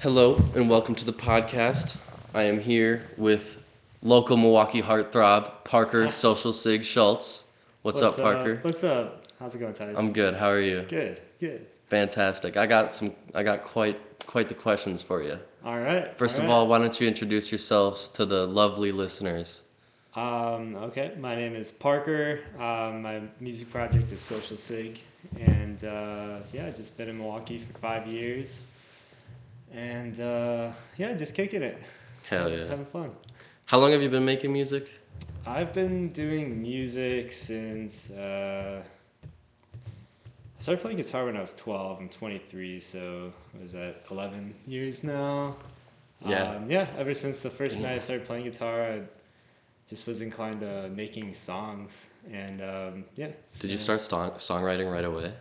Hello and welcome to the podcast. I am here with local Milwaukee heartthrob Parker Social Cig Schultz. What's, up, Parker? what's up? How's it going, Titus? I'm good. How are you? good. Good. Fantastic. I got some. I got quite quite the questions for you. All right. First of all, why don't you introduce yourselves to the lovely listeners? Um, okay, my name is Parker. Um, my music project is Social Cig, and uh, yeah, just been in Milwaukee for five years, and uh, yeah, just kicking it. Hell yeah. having fun. How long have you been making music? I've been doing music since uh, I started playing guitar when I was 12. I'm 23, so what is that 11 years now? Yeah. Um, yeah. Ever since the first Yeah. night I started playing guitar, I just was inclined to making songs, and um, yeah. Did you start song, songwriting right away?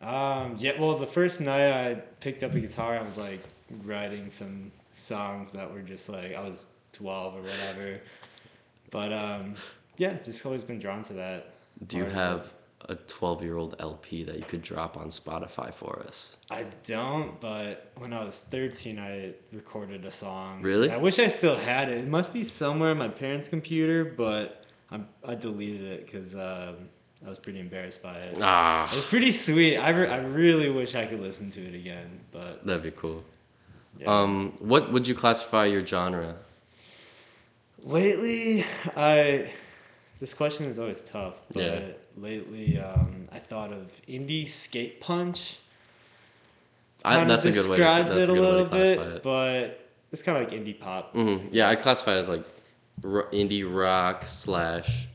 Um, yeah. Well, the first night I picked up a guitar, I was like writing some songs that were just like I was 12 or whatever. But um, yeah, just always been drawn to that. Do you have a 12 year old LP that you could drop on Spotify for us? I don't, but when I was 13, I recorded a song. Really? I wish I still had it. It must be somewhere on my parents' computer, but I, I deleted it because um, I was pretty embarrassed by it. It Ah, was pretty sweet. I, re- I really wish I could listen to it again, but that'd be cool. Yeah. Um, what would you classify your genre? lately, I this question is always tough, but Yeah. lately um, I thought of indie skate punch. I, that's a good way. To, that's it a a little bit, it. but it's kind of like indie pop. hmm Yeah, I classify it as like r- indie rock slash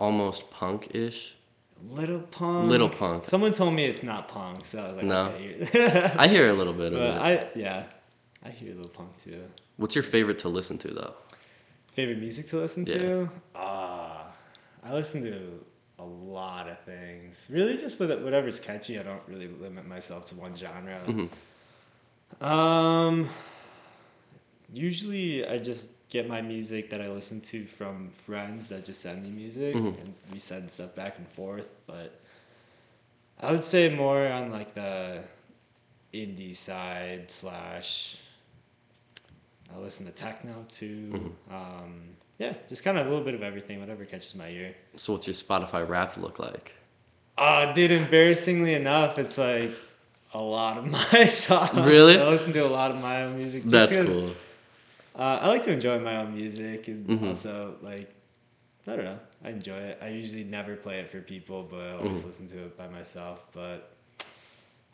almost punk ish. Little punk. Little punk. Someone told me it's not punk, so I was like, No. okay. I hear a little bit of but it. I yeah, I hear little punk too. What's your favorite to listen to though? Favorite music to listen Yeah. to? Ah, I listen to a lot of things. Really, just with whatever's catchy. I don't really limit myself to one genre. Mhm. Um, usually I just get my music that I listen to from friends that just send me music, Mhm. and we send stuff back and forth. But I would say more on like the indie side slash. I listen to techno too. Mhm. Um, yeah, just kind of a little bit of everything, whatever catches my ear. So what's your Spotify rap look like? Uh, dude, embarrassingly enough, it's like a lot of my songs. Really? I listen to a lot of my own music. just That's cool. Uh, I like to enjoy my own music and Mhm. also like I don't know. I enjoy it. I usually never play it for people, but I always Mhm. listen to it by myself. But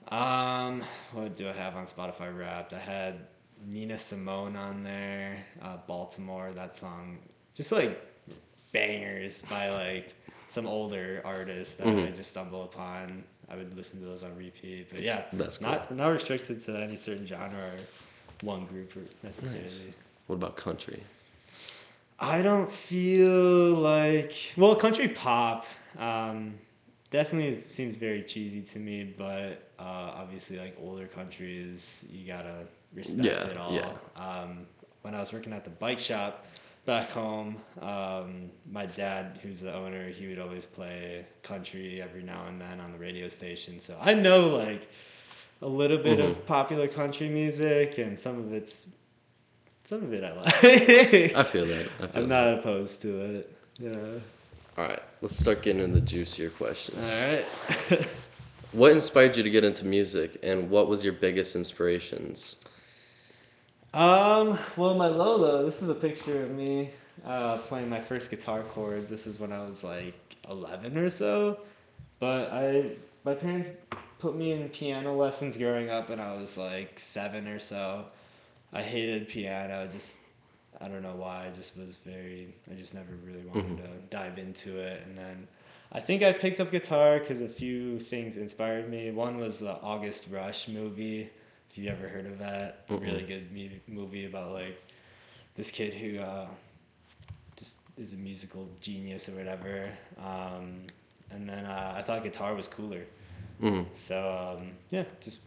um, what do I have on Spotify Wrapped? I had Nina Simone on there, uh, Baltimore. That song, just like bangers by like some older artists that I Mhm. just stumble upon. I would listen to those on repeat. But yeah, That's cool. not not restricted to any certain genre or one group necessarily. What about country? I don't feel like well, country pop um, definitely seems very cheesy to me, but uh, obviously, like older countries, you gotta respect Yeah, it all. yeah. Um, when I was working at the bike shop back home, um, my dad, who's the owner, he would always play country every now and then on the radio station. So I know like a little bit Mm-hmm. of popular country music, and some of it's some of it I like. I feel that. I that. not opposed to it. Yeah. All right, let's start getting into the juicier questions. All right. What inspired you to get into music, and what was your biggest inspirations? Um. Well, my Lolo. This is a picture of me uh, playing my first guitar chords. This is when I was like 11 or so. But I, my parents put me in piano lessons growing up, and I was like seven or so. I hated piano. Just I don't know why. I just was very. I just never really wanted to dive into it, and then. I think I picked up guitar because a few things inspired me. One was the August Rush movie. You ever heard of that, Mm-mm. really good mu- movie about like this kid who uh, just is a musical genius or whatever. Um, and then uh, I thought guitar was cooler, Mm, so um, yeah, just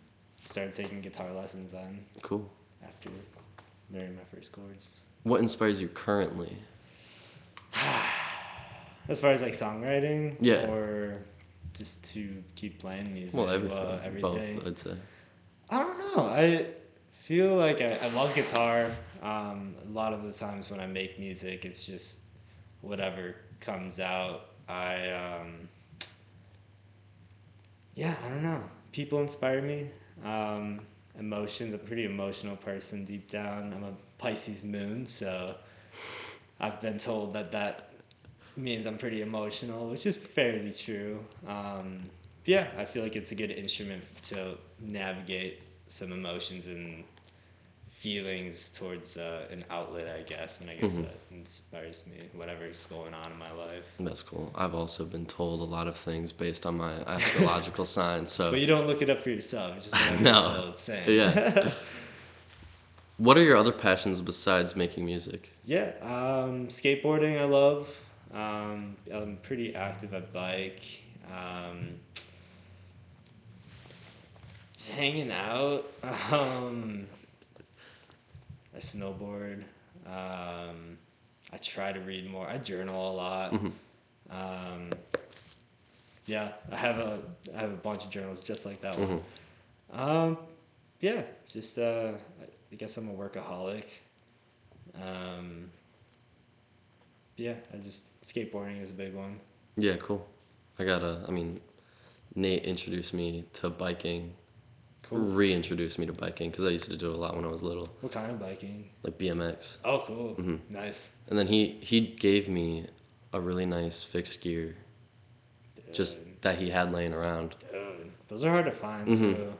started taking guitar lessons then cool. after learning my first chords. What inspires you currently? As far as like songwriting, Yeah. or just to keep playing music, Well, everything. uh, everything. Both, I'd say. I don't know. I feel like I, I love guitar. Um, a lot of the times when I make music, it's just whatever comes out. I um, yeah, I don't know. People inspire me. Um, emotions. I'm a pretty emotional person deep down. I'm a Pisces moon, so I've been told that that means I'm pretty emotional, which is fairly true. Um, yeah, I feel like it's a good instrument to navigate some emotions and feelings towards uh, an outlet, I guess, and I guess Mhm. that inspires me, whatever's going on in my life. That's cool. I've also been told a lot of things based on my astrological sign. So But you don't look it up for yourself. Just No. it's saying. Yeah. What are your other passions besides making music? Yeah, um, skateboarding I love. Um, I'm pretty active at bike. Um, just hanging out. Um, I snowboard. Um, I try to read more. I journal a lot. Mhm. Um, yeah, I have a I have a bunch of journals just like that one. Um, yeah, just uh, I guess I'm a workaholic. Um, yeah, I just skateboarding is a big one. Yeah, cool. I gotta. I mean, Nate introduced me to biking. Cool. Reintroduced me to biking because I used to do a lot when I was little, What kind of biking? like BMX. Oh, cool. Mm-hmm. Nice. And then he he gave me a really nice fixed gear, just that he had laying around. dude, those are hard to find Mhm. too.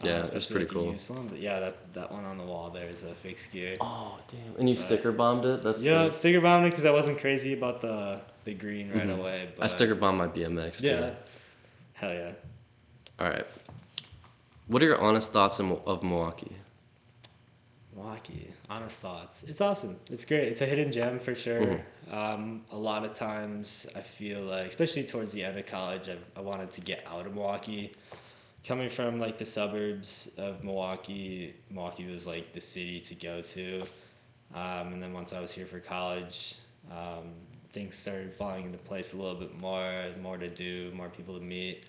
Yeah, it's pretty like, cool. one. Yeah, that that one on the wall there is a fixed gear. Oh damn! And you Right. sticker bombed it. That's yeah, sick. sticker bombed it because I wasn't crazy about the the green right Mhm. away. But I sticker bombed my BMX too. Yeah. Hell yeah. All right. What are your honest thoughts of Milwaukee? Milwaukee, honest thoughts. It's awesome. It's great. It's a hidden gem for sure. Mhm. Um, a lot of times I feel like, especially towards the end of college, I, I wanted to get out of Milwaukee. Coming from like the suburbs of Milwaukee, Milwaukee was like the city to go to. Um, and then once I was here for college, um, things started falling into place a little bit more, more to do, more people to meet.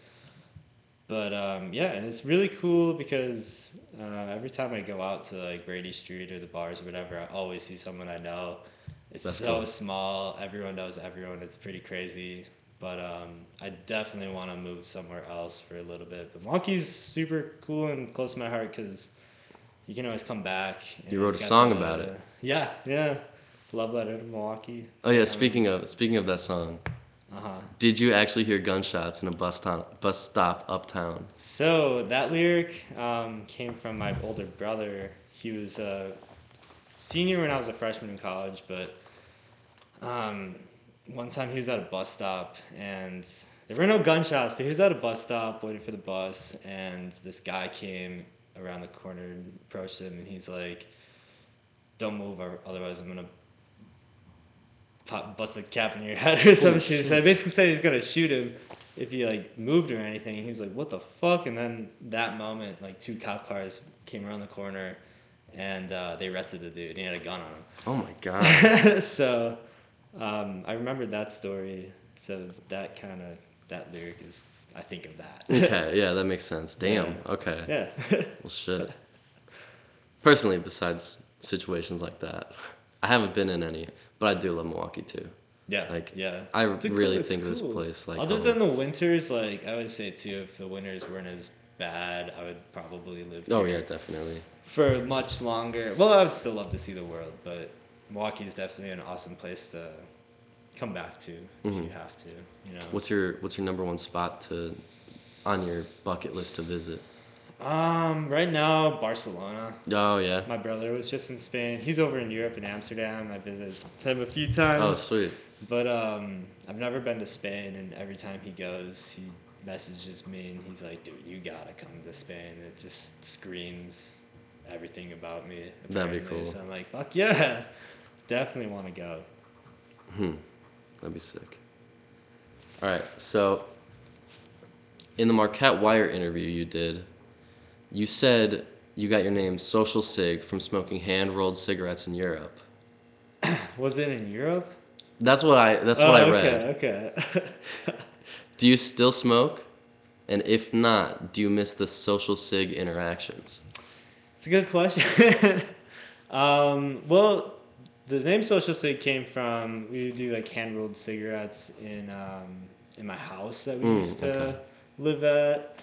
But um, yeah, and it's really cool because uh, every time I go out to like Brady Street or the bars or whatever, I always see someone I know. It's That's so cool. small. Everyone knows everyone. It's pretty crazy. But um, I definitely want to move somewhere else for a little bit. But Milwaukee's super cool and close to my heart because you can always come back. and You wrote a song about it. Yeah, yeah. Love letter to Milwaukee. Oh yeah. Um, Speaking of speaking of that song, Uh huh. did you actually hear gunshots in a bus stop bus stop uptown? So that lyric um, came from my older brother. He was a senior when I was a freshman in college, but um, one time he was at a bus stop and there were no gunshots, but he was at a bus stop waiting for the bus, and this guy came around the corner and approached him, and he's like, "Don't move, or otherwise I'm gonna." Pop, bust a cap in your head or some shit. So I basically said he's gonna shoot him if he like moved or anything. He was like, "What the fuck?" And then that moment, like two cop cars came around the corner, and uh, they arrested the dude. He had a gun on him. Oh my god. so um, I remembered that story. So that kind of that lyric is, I think of that. okay. Yeah, that makes sense. Damn. Yeah. Okay. yeah. Well, shit. Personally, besides situations like that, I haven't been in any, but I do love Milwaukee too. yeah. Like, yeah. I It's cool- really it's think this place like Other home. than the winters, like I would say too, if the winters weren't as bad, I would probably live. Oh yeah, definitely. For much longer. Well, I would still love to see the world, but Milwaukee is definitely an awesome place to come back to if Mhm. you have to. You know. What's your What's your number one spot to on your bucket list to visit? Um, right now, Barcelona. Oh yeah. My brother was just in Spain. He's over in Europe in Amsterdam. I visited him a few times. Oh sweet. But um, I've never been to Spain, and every time he goes, he messages me and he's like, "Dude, you gotta come to Spain." It just screams everything about me. That'd be cool. So I'm like, "Fuck yeah, definitely want to go." Hmm. That'd be sick. All right. So, in the Marquette Wire interview you did, you said you got your name Social Cig from smoking hand rolled cigarettes in Europe. Was it in Europe? That's what I. That's what I Oh, read. Okay, okay. Do you still smoke? And if not, do you miss the social cig interactions? It's a good question. um, well, the name Social Cig came from we would do like hand rolled cigarettes in um, in my house that we Mm, used to okay. live at,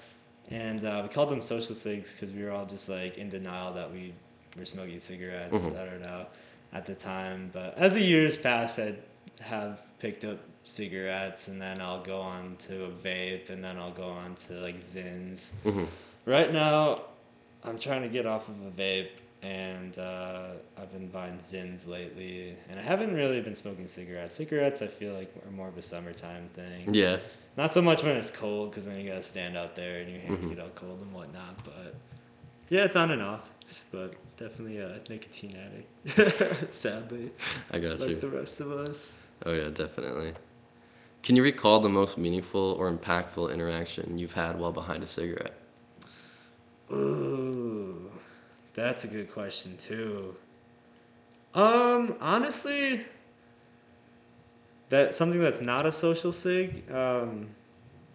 and uh, we called them Social Cigs because we were all just like in denial that we were smoking cigarettes. Mhm. I don't know at the time, but as the years passed, I have picked up cigarettes, and then I'll go on to a vape, and then I'll go on to like Zyns. hmm Right now, I'm trying to get off of a vape, and uh, I've been buying Zyns lately, and I haven't really been smoking cigarettes. Cigarettes, I feel like, are more of a summertime thing. Yeah. Not so much when it's cold, because then you gotta stand out there and your hands Mhm. get all cold and whatnot. But yeah, it's on and off. But definitely a nicotine addict, sadly, I got like you. the rest of us. Oh yeah, definitely. Can you recall the most meaningful or impactful interaction you've had while behind a cigarette? Ooh, that's a good question too. Um, honestly, that something that's not a social cig. Um,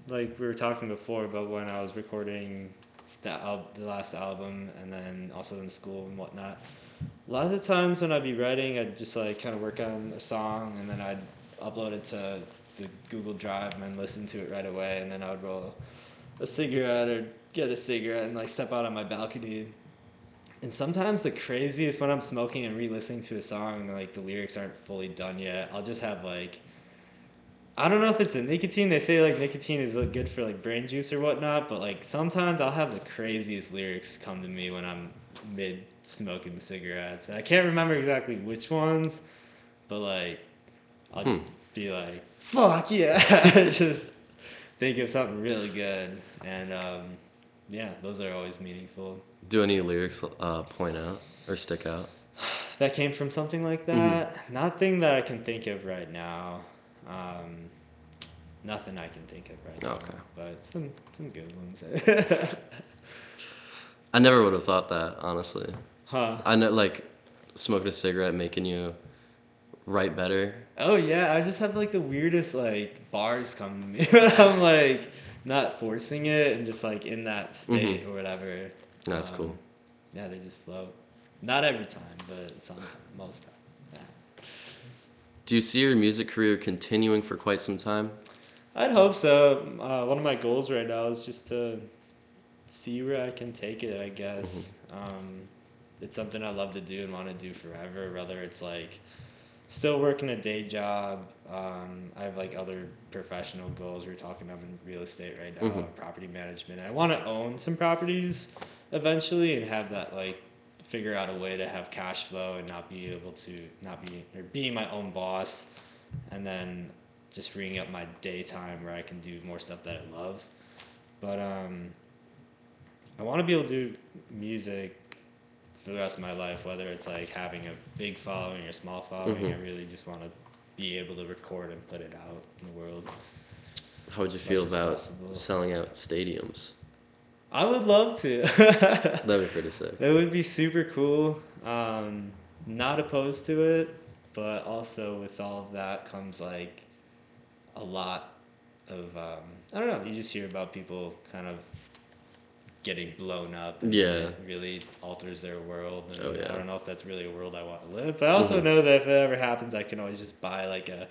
like we were talking before about when I was recording that al- the last album, and then also in school and whatnot. A lot of the times when I'd be writing, I'd just like kind of work on a song, and then I'd upload it to the Google Drive, and then listen to it right away, and then I would roll a cigarette or get a cigarette and like step out on my balcony. And sometimes the craziest when I'm smoking and re-listening to a song and like the lyrics aren't fully done yet, I'll just have like I don't know if it's a nicotine. They say like nicotine is like, good for like brain juice or whatnot, but like sometimes I'll have the craziest lyrics come to me when I'm mid smoking cigarettes. And I can't remember exactly which ones, but like I'll just be like, "Fuck yeah!" just think of something really good, and um, yeah, those are always meaningful. Do any lyrics uh, point out or stick out? That came from something like that. Nothing that I can think of right now. Um, nothing I can think of right now. Okay. But some some good ones. I never would have thought that, honestly. huh. I know, like, smoking a cigarette making you write better. Oh yeah, I just have like the weirdest like bars come to me I'm like not forcing it and just like in that state or whatever. That's Um, cool. Yeah, they just float. Not every time, but sometimes, most time. Yeah. Do you see your music career continuing for quite some time? I'd hope so. Uh, one of my goals right now is just to see where I can take it. I guess um, it's something I love to do and want to do forever. Whether it's like still working a day job, um, I have like other professional goals. We're talking I'm in real estate right now, Mhm. property management. I want to own some properties eventually and have that like figure out a way to have cash flow and not be able to not be or being my own boss and then just freeing up my daytime where I can do more stuff that I love. But um, I want to be able to do music for the rest of my life, whether it's like having a big following or small following. Mhm. I really just want to be able to record and put it out in the world. How would you feel about possible. selling out stadiums? I would love to. That'd be pretty sick. That would be super cool. Um, not opposed to it, but also with all of that comes like a lot of um, I don't know. You just hear about people kind of getting blown up. and Yeah. it really alters their world. And Oh, yeah. I don't know if that's really a world I want to live, but I also Mhm. know that if it ever happens, I can always just buy like a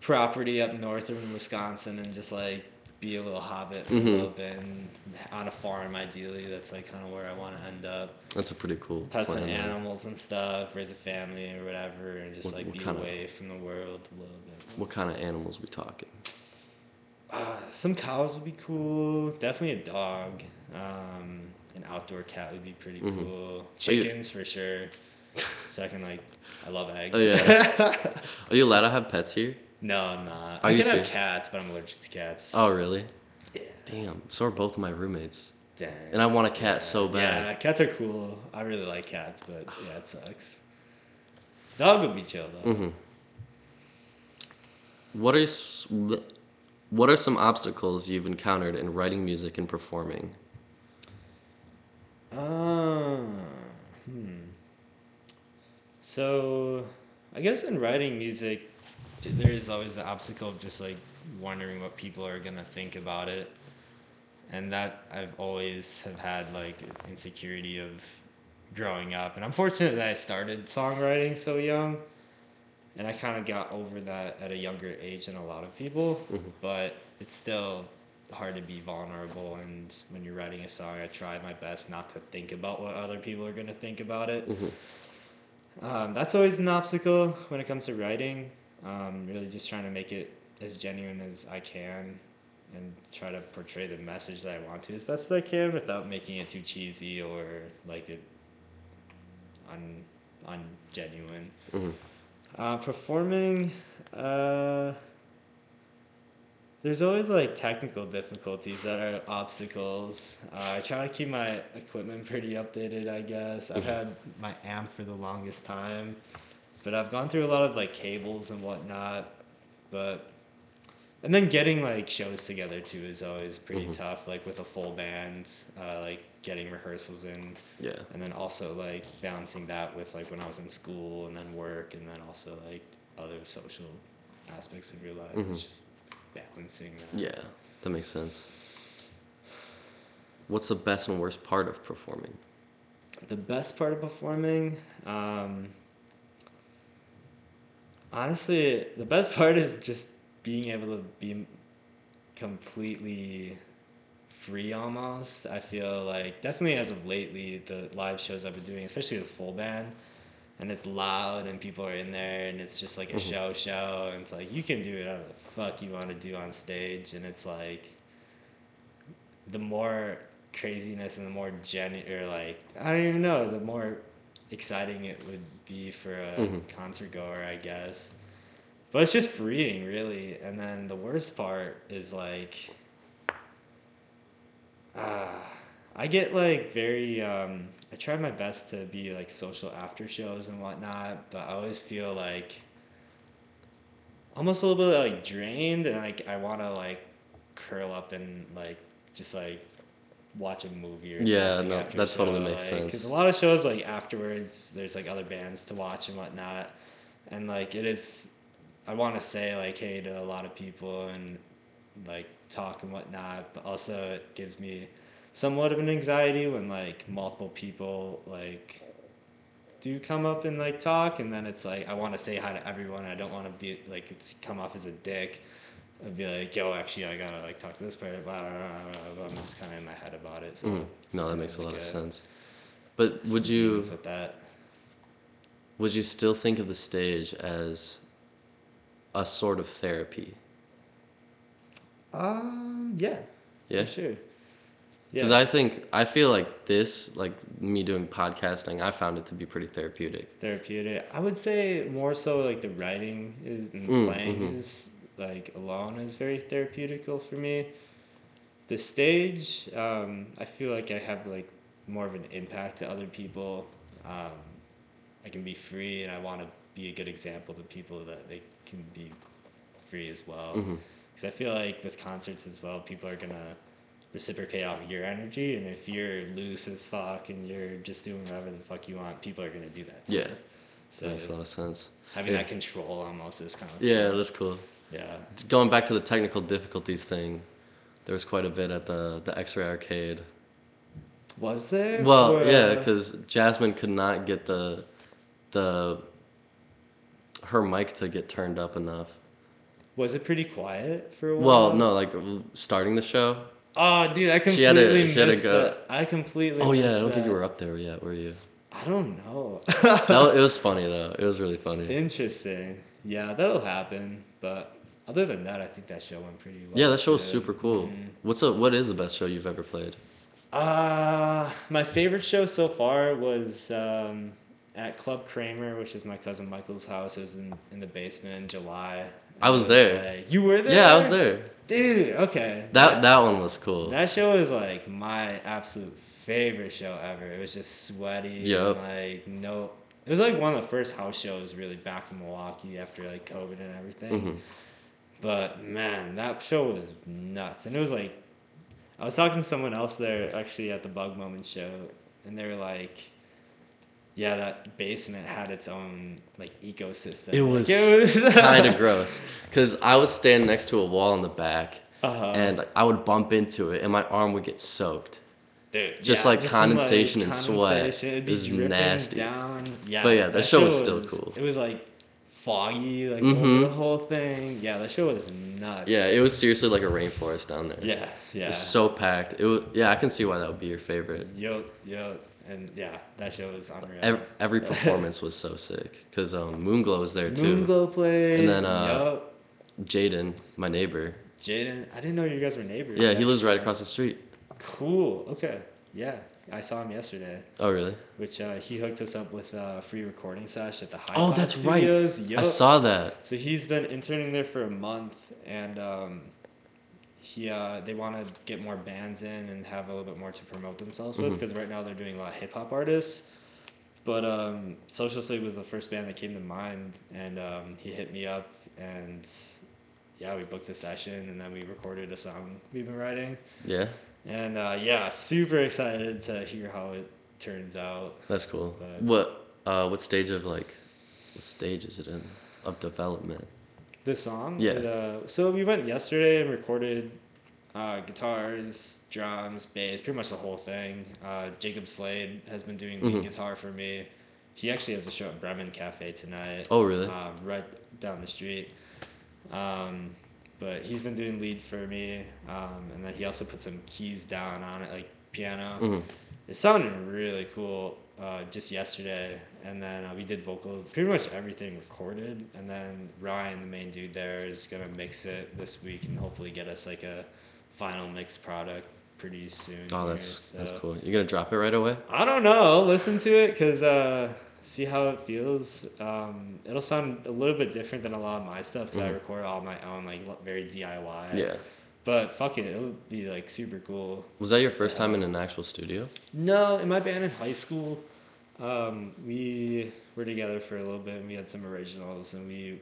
property up north in Wisconsin and just like be a little hobbit Mhm. a little bit and on a farm ideally that's like kind of where I want to end up That's a pretty cool have some animals and stuff raise a family or whatever and just What- like what be away from the world a little bit What kind of animals we talking? uh, some cows would be cool definitely a dog um, an outdoor cat would be pretty Mhm. cool Are you- chickens for sure so I can like I love eggs Oh, yeah. Are you allowed to have pets here? No I'm not Are I you can have cats but I'm allergic to cats Oh, really? yeah Damn. So are both of my roommates. Dang. And I want a cat so bad. Yeah, cats are cool. I really like cats, but yeah, it sucks. Dog would be chill though. hmm What are s- what are some obstacles you've encountered in writing music and performing? Ah, hmm. So, I guess in writing music, there is always the obstacle of just like wondering what people are gonna think about it, and that I've always have had like insecurity of growing up, and I'm fortunate that I started songwriting so young, and I kind of got over that at a younger age than a lot of people. But it's still hard to be vulnerable, and when you're writing a song, I try my best not to think about what other people are gonna think about it. Um, that's always an obstacle when it comes to writing. Um, really, just trying to make it as genuine as I can, and try to portray the message that I want to as best as I can without making it too cheesy or like it un ungenuine. Mhm. Uh, performing, uh, there's always like technical difficulties that are obstacles. Uh, I try to keep my equipment pretty updated, I guess. I've had my amp for the longest time, but I've gone through a lot of like cables and whatnot. But and then getting like shows together too is always pretty Mhm. tough. Like with a full band, uh, like getting rehearsals in, Yeah. and then also like balancing that with like when I was in school and then work, and then also like other social aspects of your life. Mhm. It's just balancing that. Yeah, that makes sense. What's the best and worst part of performing? The best part of performing, um, honestly, the best part is just being able to be completely free almost. I feel like definitely as of lately, the live shows I've been doing, especially with full band, and it's loud and people are in there and it's just like a Mhm. show show and it's like you can do whatever the fuck you want to do on stage and it's like the more craziness and the more gen or like I don't even know, the more exciting it would be for a Mhm. concert goer, I guess. But it's just freeing, really. And then the worst part is like, ah, I get like very. Um, I try my best to be like social after shows and whatnot, but I always feel like almost a little bit like drained, and like I want to like curl up and like just like watch a movie or Yeah, something no, that totally show, makes like, sense. Because a lot of shows like afterwards, there's like other bands to watch and whatnot, and like it is. I want to say like hey to a lot of people and like talk and whatnot, but also it gives me somewhat of an anxiety when like multiple people like do come up and like talk and then it's like I want to say hi to everyone. I don't want to be like it's come off as a dick. I'd be like, yo, actually, I gotta like talk to this person. Blah, blah, blah, blah. I'm just kind of in my head about it. So it's No, that makes a like lot of sense. But would you with that? would you still think of the stage as a sort of therapy? Um, yeah, Yeah. for sure. Because yeah. I think I feel like this, like me doing podcasting, I found it to be pretty therapeutic. therapeutic. I would say more so like the writing is and Mm, playing mhm. is like alone is very therapeutical for me. The stage, um, I feel like I have like more of an impact to other people. Um, I can be free, and I want to be a good example to people that they can be free as well. Because I feel like with concerts as well, people are gonna reciprocate off your energy, and if you're loose as fuck and you're just doing whatever the fuck you want, people are gonna do that. too. Yeah. So Makes a lot of sense. having Yeah. that control almost is kind of Yeah, cool. that's cool. Yeah. Going back to the technical difficulties thing, there was quite a bit at the the X-ray arcade. Was there? Well, Or, yeah, because Jasmine could not get the the her mic to get turned up enough. was it pretty quiet for a while? Well, no, like starting the show. Oh, dude, I She had completely she had to missed go- that. I completely. Oh yeah, I don't think you were up there yet, were you? I don't know. That, it was funny though. It was really funny. Interesting. Yeah, that'll happen. But other than that, I think that show went pretty well. Yeah, that show was super cool. Mhm. What's a what is the best show you've ever played? Uh, my favorite show so far was um, at Club Kramer, which is my cousin Michael's house. It was in, in the basement in July. I was there. like- you were there? Yeah, I was there. Dude, okay. That that one was cool. That show is like my absolute favorite show ever. It was just sweaty. And, like no, it was like one of the first house shows really back in Milwaukee after like COVID and everything. Mhm. But man, that show was nuts, and it was like, I was talking to someone else there actually at the Bug Moment show, and they were like, yeah, that basement had its own like ecosystem. It Like, was was kind of gross because I was standing next to a wall in the back, Uh-huh. and I would bump into it, and my arm would get soaked. Dude, Just, yeah, like, from, condensation and sweat condensation, is nasty. Down. Yeah, But yeah, that show was still cool. It was like foggy, like Mhm. the whole thing. Yeah, that show was nuts. Yeah, it was seriously like a rainforest down there. yeah, yeah. It was so packed. It was, yeah, I can see why that would be your favorite. Yup, yup, and yeah, that show was unreal. Every, every performance was so sick because um, Moonglow was there too. Moonglow played. And then, uh, yup. Jaden, my neighbor. Jaden, I didn't know you guys were neighbors. Yeah, he lives right across the street. Cool. Okay. Yeah, I saw him yesterday. Oh really? Which uh, he hooked us up with a free recording sesh at the High Oh, that's right. Studios. I saw that. So he's been interning there for a month, and um, he uh, they want to get more bands in and have a little bit more to promote themselves with because right now they're doing a lot of hip hop artists. But um, Social Cig was the first band that came to mind, and um, he hit me up, and yeah, we booked a session, and then we recorded a song we've been writing, Yeah, and uh, yeah, super excited to hear how it turns out. that's cool. But- What uh, what stage of like, what stage is it in of development? This song? Yeah. It, uh, so we went yesterday and recorded uh, guitars, drums, bass, pretty much the whole thing. Uh, Jacob Slade has been doing lead Mhm. guitar for me. He actually has a show at Bremen Cafe tonight, Oh really? uh, right down the street. Um, but he's been doing lead for me, um, and then he also put some keys down on it, like piano. hmm It sounded really cool uh, just yesterday, and then uh, we did vocal, pretty much everything recorded, and then Ryan, the main dude there, is gonna mix it this week and hopefully get us like a final mixed product pretty soon. Oh, that's that's cool. You're gonna drop it right away? I don't know. Listen to it, cause uh, see how it feels. Um, it'll sound a little bit different than a lot of my stuff, because I Mhm. record all my own, like very DIY. Yeah. But fuck it, it'll be like super cool. Was that your first time in an actual studio? No, in my band in high school, um, we were together for a little bit and we had some originals and we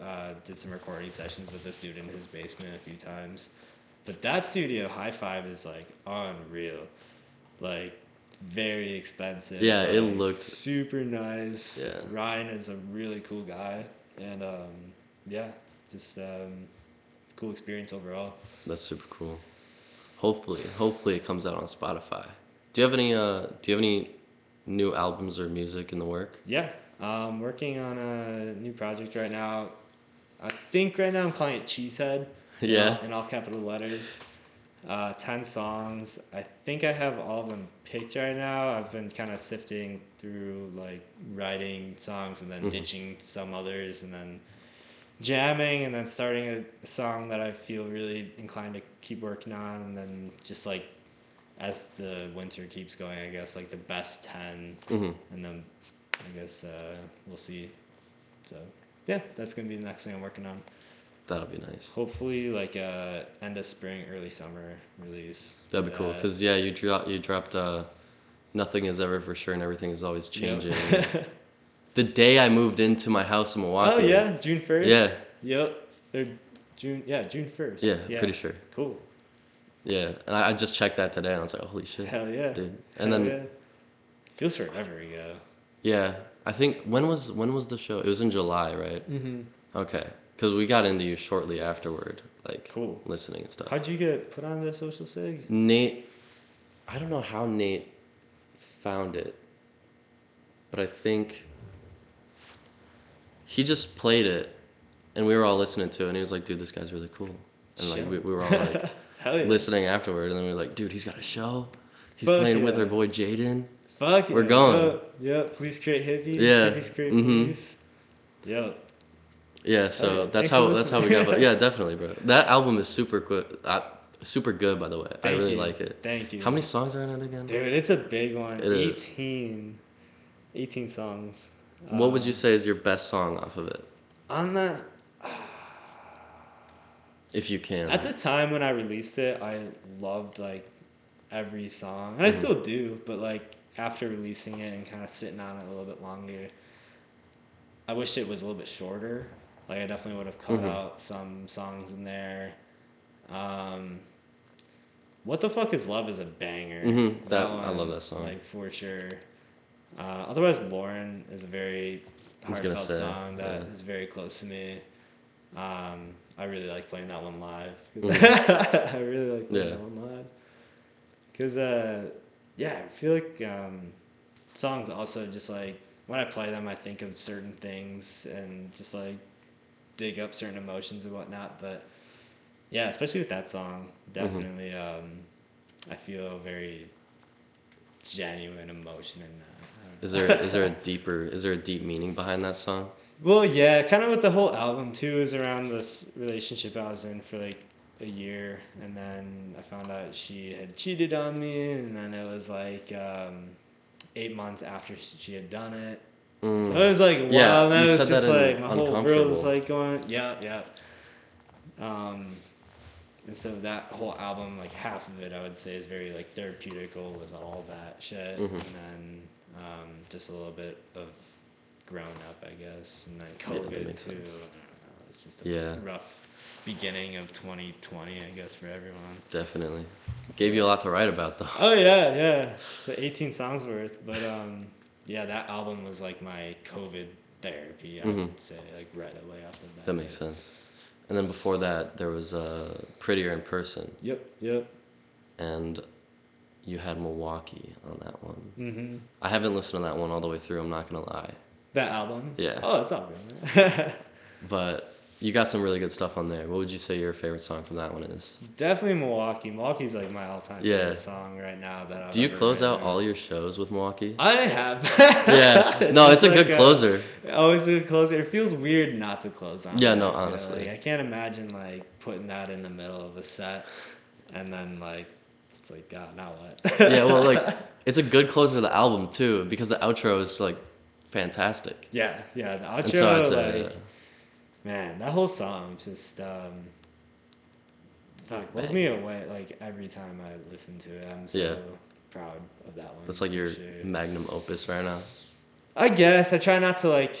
uh, did some recording sessions with this dude in his basement a few times. But that studio, High Five, is like unreal. Like, very expensive. Yeah, it like, looked- super nice. Yeah. Ryan is a really cool guy. And um, yeah, just um, cool experience overall. That's super cool. Hopefully, hopefully it comes out on Spotify. Do you have any uh do you have any new albums or music in the work? Yeah, I'm working on a new project right now. I think right now I'm calling it Cheesehead. Yeah. In all capital letters. Uh, 10 songs. I think I have all of them picked right now. I've been kind of sifting through like writing songs and then Mhm. ditching some others and then jamming and then starting a, song that I feel really inclined to keep working on and then just like as the winter keeps going, I guess like the best 10 hmm and then I guess uh, we'll see. So yeah, that's gonna be the next thing I'm working on. That'll be nice. Hopefully, like uh, end of spring, early summer release. That'd be for cool. Cause yeah, you dropped you dropped uh, nothing is ever for sure and everything is always Yep. changing. the day I moved into my house in Milwaukee. oh yeah, June first. Yeah. Yep. June. Yeah, June first. Yeah, pretty sure. Cool. Yeah, and I, I just checked that today and I was like, holy shit, Hell yeah. dude. Hell And then yeah. feels forever ago. yeah, I think when was when was the show? It was in July, right? Mm-hmm. Okay, because we got into you shortly afterward, like Cool. listening and stuff. How'd you get put on the social cig? Nate, I don't know how Nate found it, but I think he just played it, and we were all listening to it, and he was like, "Dude, this guy's really cool," and like we, we were all like yeah. listening afterward, and then we were like, "Dude, he's got a show. He's Fuck playing with our boy Jaden." Fuck it. We're yeah. going. Yep. Yep. Please create hippies. Yeah. Hippies create Mhm. peace. Yeah, so yeah. that's Thanks how that's how we got. But yeah, definitely, bro. That album is super good. Uh, super good, by the way. I really you. like it. Thank you. How many songs are in it again? Dude, it's a big one. It is. 18. 18 songs. What would Um, you say is your best song off of it, On that, if you can? at the time when I released it, I loved like every song, and I Mhm. still do. But like after releasing it and kind of sitting on it a little bit longer, I wish it was a little bit shorter. Like I definitely would have cut Mhm. out some songs in there. Um, what the fuck is love is a banger. Mhm, that- I love that song. Like for sure. Uh, otherwise, Lauren is a very I was gonna heartfelt say, song that is yeah. very close to me. Um, I really like playing that one live. Mhm. I really like playing Yeah. that one live. Cause uh, yeah, I feel like um, songs also just like when I play them, I think of certain things and just like dig up certain emotions and whatnot. But yeah, especially with that song, definitely, um, I feel very genuine emotion in that. Is there is there a deeper is there a deep meaning behind that song? Well, yeah, kind of with the whole album too is around this relationship I was in for like a year, and then I found out she had cheated on me, and then it was like um, eight months after she had done it. Mm. So it was like wow, Yeah, and then it was just like my whole world was like going, yeah, yeah. Um, and so that whole album, like half of it, I would say, is very like therapeutical with all that shit, Mhm. and then um, just a little bit of grown up, I guess, and then Yeah, COVID makes too. I don't know, it's just a Yeah. rough beginning of 2020, I guess, for everyone. Definitely. Gave you a lot to write about though. Oh yeah, yeah. So 18 songs worth, but um, yeah, that album was like my COVID therapy. I Mhm. would say, like right away off the bat. That makes sense. And then before that, there was uh, Prettier in Person, Yep, yep. and you had Milwaukee on that one. Mm-hmm. I haven't listened to that one all the way through. I'm not gonna lie, That album. Yeah. Oh, it's all good. but you got some really good stuff on there. What would you say your favorite song from that one is? Definitely Milwaukee. Milwaukee's like my all-time Yeah. favorite song right now. That I've Do you close out written. all your shows with Milwaukee? I have. yeah. No, it's a just good like closer. Always a good closer. It feels weird not to close on. Yeah, that, no, you know, honestly. like, I can't imagine like putting that in the middle of a set, and then like it's like God, now what? yeah, well, like it's a good closer to the album too because the outro is like fantastic. yeah, yeah. The outro, so it's like a, man, that whole song just um, fuck, blows me away. Like every time I listen to it, I'm so Yeah. proud of that one. that's like your sure. magnum opus right now. I guess I try not to like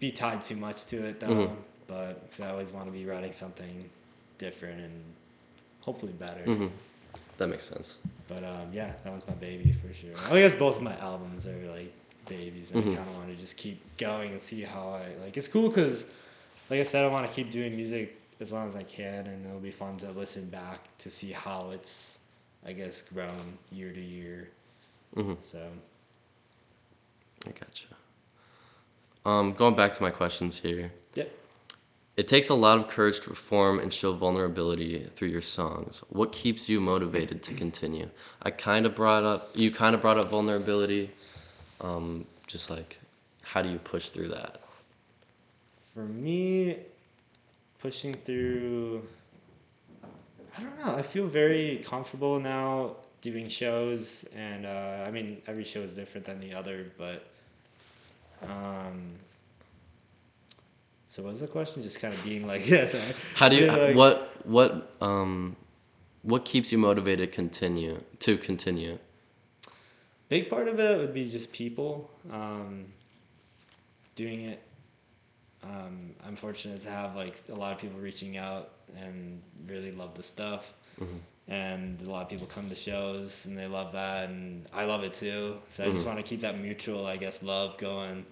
be tied too much to it though, Mhm. but I always want to be writing something different and hopefully better. hmm That makes sense. But um, yeah, that one's my baby for sure. I guess both of my albums are like babies. and Mhm. I kind of want to just keep going and see how I like. It's cool because, like I said, I want to keep doing music as long as I can, and it'll be fun to listen back to see how it's, I guess, grown year to year. hmm So I gotcha. Um, going back to my questions here. Yep. It takes a lot of courage to perform and show vulnerability through your songs. What keeps you motivated to continue? I kind of brought up, you kind of brought up vulnerability. Um, just like, how do you push through that? For me, pushing through, I don't know. I feel very comfortable now doing shows, and uh, I mean, every show is different than the other, but. Um, so what was the question? Just kind of being like, yeah, sorry. How do you, like- what, what, um, what keeps you motivated to continue, to continue? Big part of it would be just people um, doing it. Um, I'm fortunate to have like a lot of people reaching out and really love the stuff, Mhm. and a lot of people come to shows and they love that, and I love it too. So I just Mhm. want to keep that mutual, I guess, love going.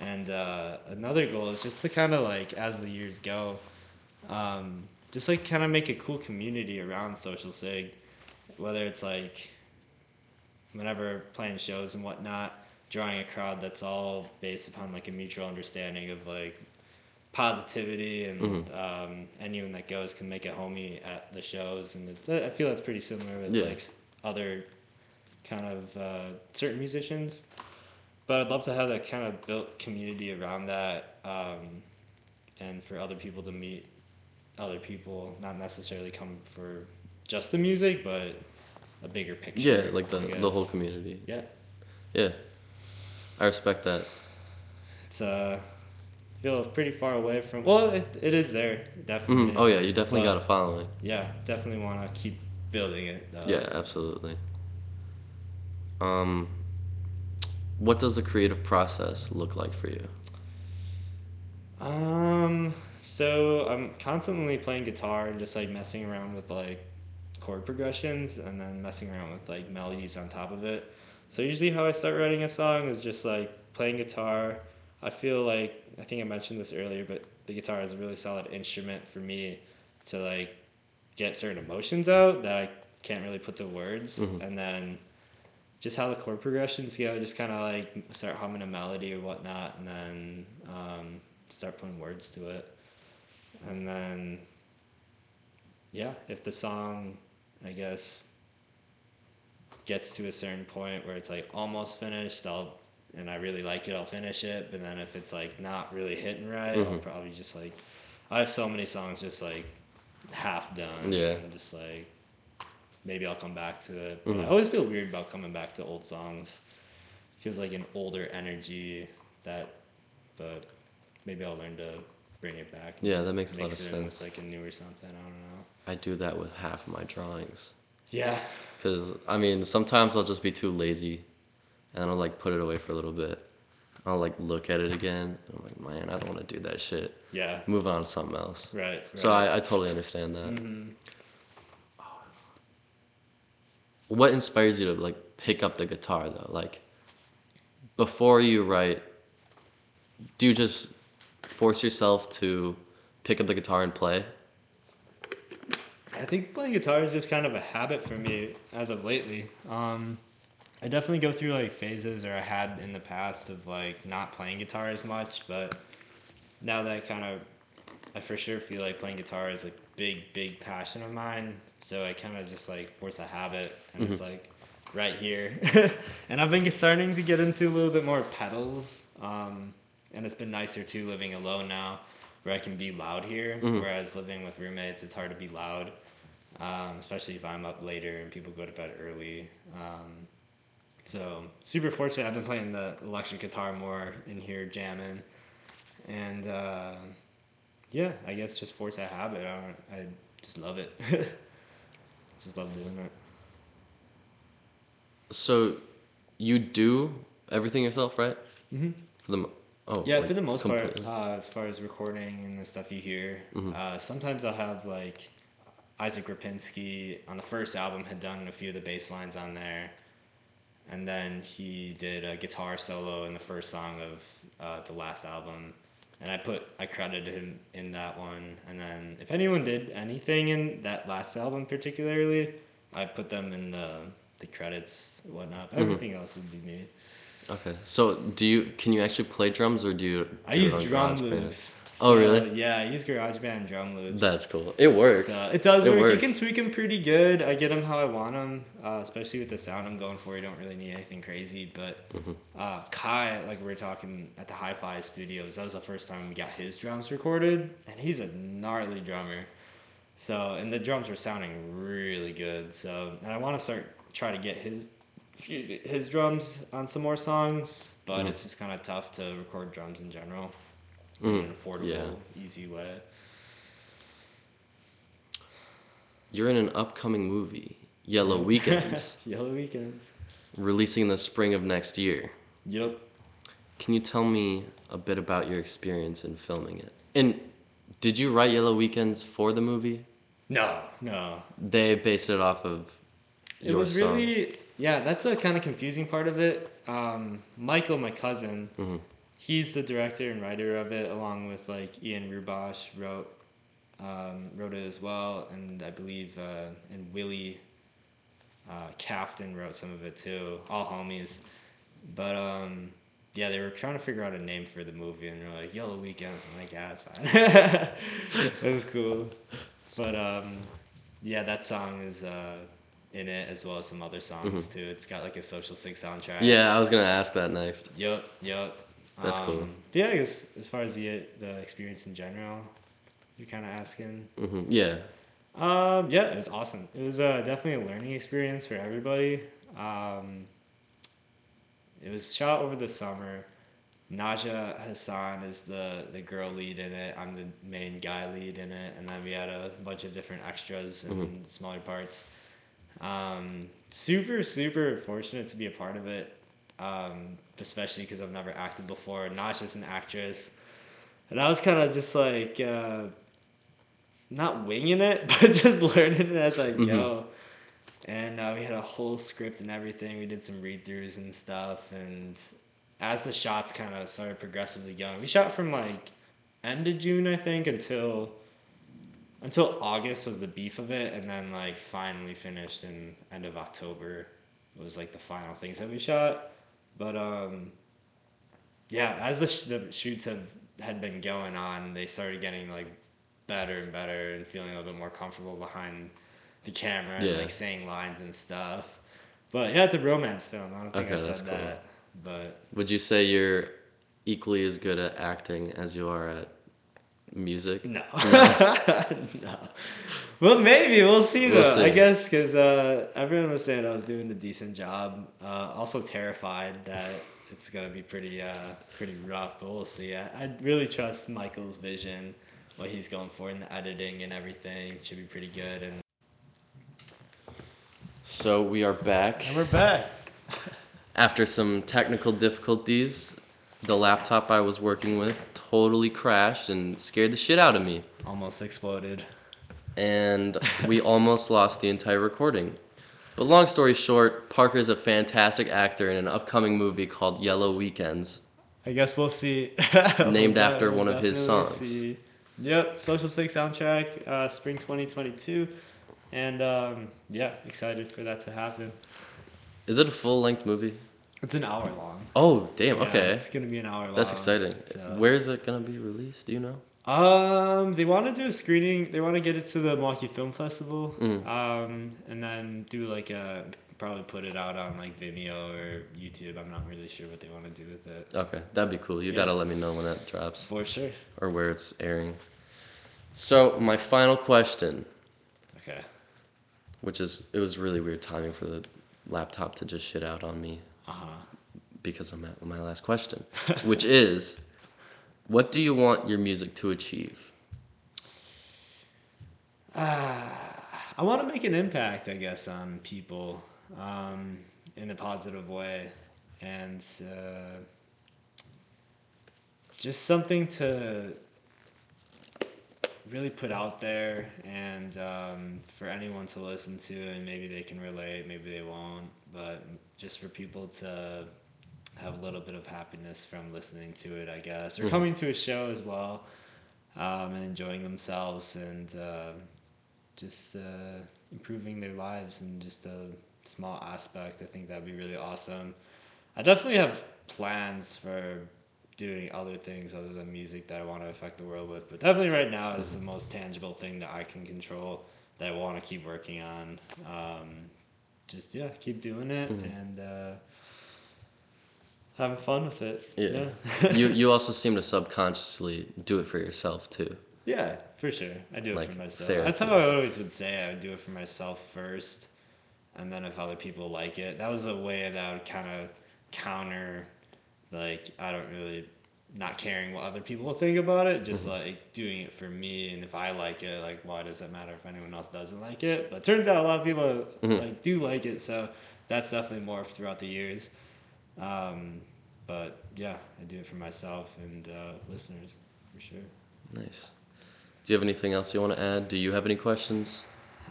And uh, another goal is just to kind of like as the years go, um, just like kind of make a cool community around Social Cig, whether it's like whenever playing shows and whatnot, drawing a crowd that's all based upon like a mutual understanding of like positivity and Mhm. um, anyone that goes can make a homie at the shows and it's, I feel that's pretty similar with Yeah. like other kind of uh, certain musicians. But I'd love to have that kind of built community around that, um, and for other people to meet other people, not necessarily come for just the music, but a bigger picture. Yeah, like the, the whole community. Yeah, Yeah. I respect that. it's uh, feel pretty far away from. Well, it, it is there definitely. Mhm. Oh yeah, you definitely got a following. Yeah, definitely want to keep building it. Though. Yeah, absolutely. Um, what does the creative process look like for you? Um. So I'm constantly playing guitar and just like messing around with like chord progressions and then messing around with like melodies on top of it. So usually how I start writing a song is just like playing guitar. I feel like I think I mentioned this earlier, but the guitar is a really solid instrument for me to like get certain emotions out that I can't really put to words, Mhm. and then just how the chord progressions go, just kind of like start humming a melody or whatnot, and then um, start putting words to it, and then yeah, if the song, I guess, gets to a certain point where it's like almost finished, I'll and I really like it, I'll finish it. But then if it's like not really hitting right, I'll Mhm. probably just like I have so many songs just like half done. Yeah. And just like maybe I'll come back to it. Mhm. I always feel weird about coming back to old songs. Feels like an older energy that but maybe I'll learn to bring it back. Yeah, that makes a lot of sense. with like a newer something. I don't know. I do that with half of my drawings. Yeah. Because, I mean, sometimes I'll just be too lazy and I'll like put it away for a little bit. I'll like look at it again. And I'm like, man, I don't want to do that shit. Yeah. Move on to something else. Right. right. So I, I totally understand that. Mhm. What inspires you to like pick up the guitar though? Like before you write, do you just force yourself to pick up the guitar and play? I think playing guitar is just kind of a habit for me as of lately. Um, I definitely go through like phases, or I had in the past of like not playing guitar as much, but now that I kind of, I for sure feel like playing guitar is a big, big passion of mine. So I kind of just like force a habit, and it's like right here. and I've been starting to get into a little bit more pedals, um, and it's been nicer too living alone now, where I can be loud here. Mhm. Whereas living with roommates, it's hard to be loud, um, especially if I'm up later and people go to bed early. Um, so super fortunate. I've been playing the electric guitar more in here, jamming, and uh, yeah, I guess just force that habit. I, don't, I just love it. just love doing it. So you do everything yourself, right? Mm-hmm. For the oh Yeah, like, for the most completely. part, uh, as far as recording and the stuff you hear, Mhm. uh, sometimes I'll have like Isaac Rapinski on the first album had done a few of the bass lines on there, and then he did a guitar solo in the first song of uh, the last album, and I put I credited him in that one, and then if anyone did anything in that last album particularly, I put them in the the credits whatnot. But Mhm. Everything else would be me. Okay. So do you can you actually play drums or do you? I do it use drum loops. Oh, really? Yeah, I use GarageBand drum loops. That's cool. It works. So it does It work. works. You can tweak them pretty good. I get them how I want them, uh, especially with the sound I'm going for. You don't really need anything crazy. But Mhm. uh, Kai, like we were talking at the Hi-Fi Studios, that was the first time we got his drums recorded, and he's a gnarly drummer. So and the drums were sounding really good. So and I want to start try to get his excuse me his drums on some more songs, but Mhm. it's just kind of tough to record drums in general Mhm. in an affordable, Yeah. easy way. You're in an upcoming movie, Yellow Weekends, Yellow Weekends. releasing in the spring of next year. Yep. Can you tell me a bit about your experience in filming it? And did you write Yellow Weekends for the movie? No, no. They based it off of It was song. really yeah. That's a kind of confusing part of it. Um, Michael, my cousin, Mhm. he's the director and writer of it, along with like Ian Rubosh wrote um, wrote it as well, and I believe uh, and Willie uh, Cafton wrote some of it too. All homies, but um, yeah, they were trying to figure out a name for the movie, and they're like Yellow Weekends. I'm like, yeah, it's fine. it was cool, but um, yeah, that song is. Uh, in it as well as some other songs too. It's got like a Social Cig soundtrack. Mm-hmm. Yeah, I was gonna ask that next. Yep. Yep. That's cool. but yeah, I guess as far as the the experience in general, you're kind of asking. hmm Yeah. Um, yeah, it was awesome. It was uh, definitely a learning experience for everybody. Um, it was shot over the summer. Naja Hassan is the, the girl lead in it. I'm the main guy lead in it, and then we had a bunch of different extras and smaller parts. Um, super super fortunate to be a part of it, um, especially because I've never acted before. Not just an actress, and I was kind of just like. Uh, not winging it, but just learning it as I go. And uh, we had a whole script and everything. We did some read throughs and stuff. And as the shots kind of started progressively going, we shot from like end of June, I think, until until August was the beef of it, and then like finally finished in end of October was like the final things that we shot. But um, yeah, as the, sh- the shoots have had been going on, they started getting like better and better and feeling a little bit more comfortable behind the camera Yeah. and like saying lines and stuff. But yeah, it's a romance film. I don't think Okay, I said that's cool. that, but Would you say you're equally as good at acting as you are at music? no, no. Well, maybe we'll see We'll though. I guess because uh, everyone was saying I was doing a decent job. Uh, also terrified that it's gonna be pretty uh, pretty rough, but we'll see. I, I really trust Michael's vision, what he's going for in the editing and everything. Should be pretty good. And So we are back. And we're back. After some technical difficulties, the laptop I was working with totally crashed and scared the shit out of me. Almost exploded. And we almost lost the entire recording. But long story short, Parker is a fantastic actor in an upcoming movie called Yellow Weekends. I guess we'll see. Named We'll after one of his songs. see. Yep, Social Cig soundtrack, uh, spring 2022, and um, yeah, excited for that to happen. Is it a full length movie? It's an hour long. Oh, damn, Yeah, okay. it's gonna be an hour long. That's exciting. so- Where is it going to be released? Do you know? Um, they want to do a screening. They want to get it to the Milwaukee Film Festival. Mm. Um, and then do like a probably put it out on like Vimeo or YouTube. I'm not really sure what they want to do with it. Okay, that'd be cool. You Yeah. gotta let me know when that drops For sure. or where it's airing. So, my final question, Okay. which is it was really weird timing for the laptop to just shit out on me Uh huh. because I'm at my last question, which is what do you want your music to achieve? I want to make an impact, I guess, on people um, in a positive way, and uh, just something to really put out there, and um, for anyone to listen to, and maybe they can relate, maybe they won't, but just for people to have a little bit of happiness from listening to it, I guess, or Mhm. coming to a show as well, um, and enjoying themselves, and uh, just uh, improving their lives in just a small aspect. I think that'd be really awesome. I definitely have plans for doing other things other than music that I want to affect the world with, but definitely right now is the most tangible thing that I can control that I want to keep working on. Um, just yeah, keep doing it Mhm. and uh, having fun with it. Yeah. yeah. you you also seem to subconsciously do it for yourself too. Yeah, for sure. I do it Like for myself. therapy. That's how I always would say I would do it for myself first, and then if other people like it, that was a way that I would kind of counter, like I don't really not caring what other people think about it, just Mhm. like doing it for me. And if I like it, like why does it matter if anyone else doesn't like it? But turns out a lot of people Mhm. like do like it, so that's definitely morphed throughout the years. Um, but yeah, I do it for myself and uh, listeners for sure. Nice. Do you have anything else you want to add? Do you have any questions?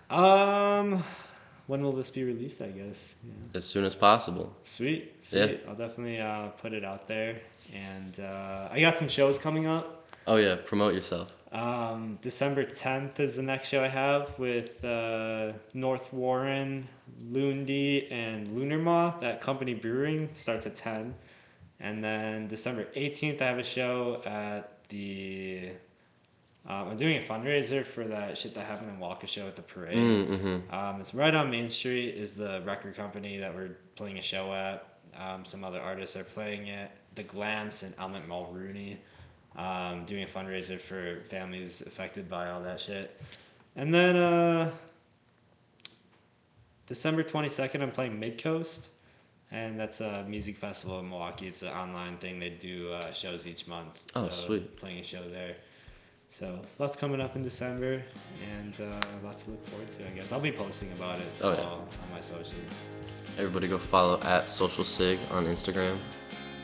Um, when will this be released? I guess. Yeah. As soon as possible. Sweet, Yeah. sweet. I'll definitely uh, put it out there, and uh, I got some shows coming up. Oh yeah, promote yourself. Um, December tenth is the next show I have with uh, North Warren, Lundy, and Lunar Moth at Company Brewing. Starts at ten, and then December eighteenth I have a show at the. Um, I'm doing a fundraiser for that shit that happened in Waukesha at the parade. Mm-hmm. Um, it's right on Main Street. Is the record company that we're playing a show at. Um, some other artists are playing it. The Glams and Elmet Mulrooney, um, doing a fundraiser for families affected by all that shit. And then uh, December twenty second, I'm playing Mid Coast, and that's a music festival in Milwaukee. It's an online thing. They do uh, shows each month. Oh, so sweet. Playing a show there. So lots coming up in December, and uh, lots to look forward to. I guess I'll be posting about it Oh, yeah. all on my socials. Everybody go follow at Social Cig on Instagram.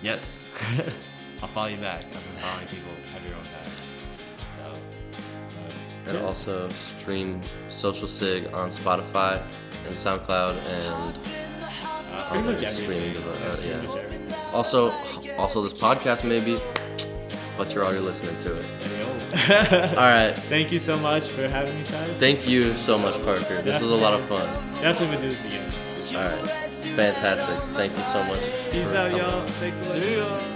Yes, I'll follow you back. I've been following people everywhere back. So, but, And yeah. also stream Social Cig on Spotify and SoundCloud and uh, pretty much streaming everything. devi- uh, yeah. also also this podcast maybe. But you're already listening to it. All right. Thank you so much for having me, guys. Thank you so much, Parker. This was a lot of fun. Definitely do this again. All right. Fantastic. Thank you so much. Peace out, y'all. Thanks. See ya.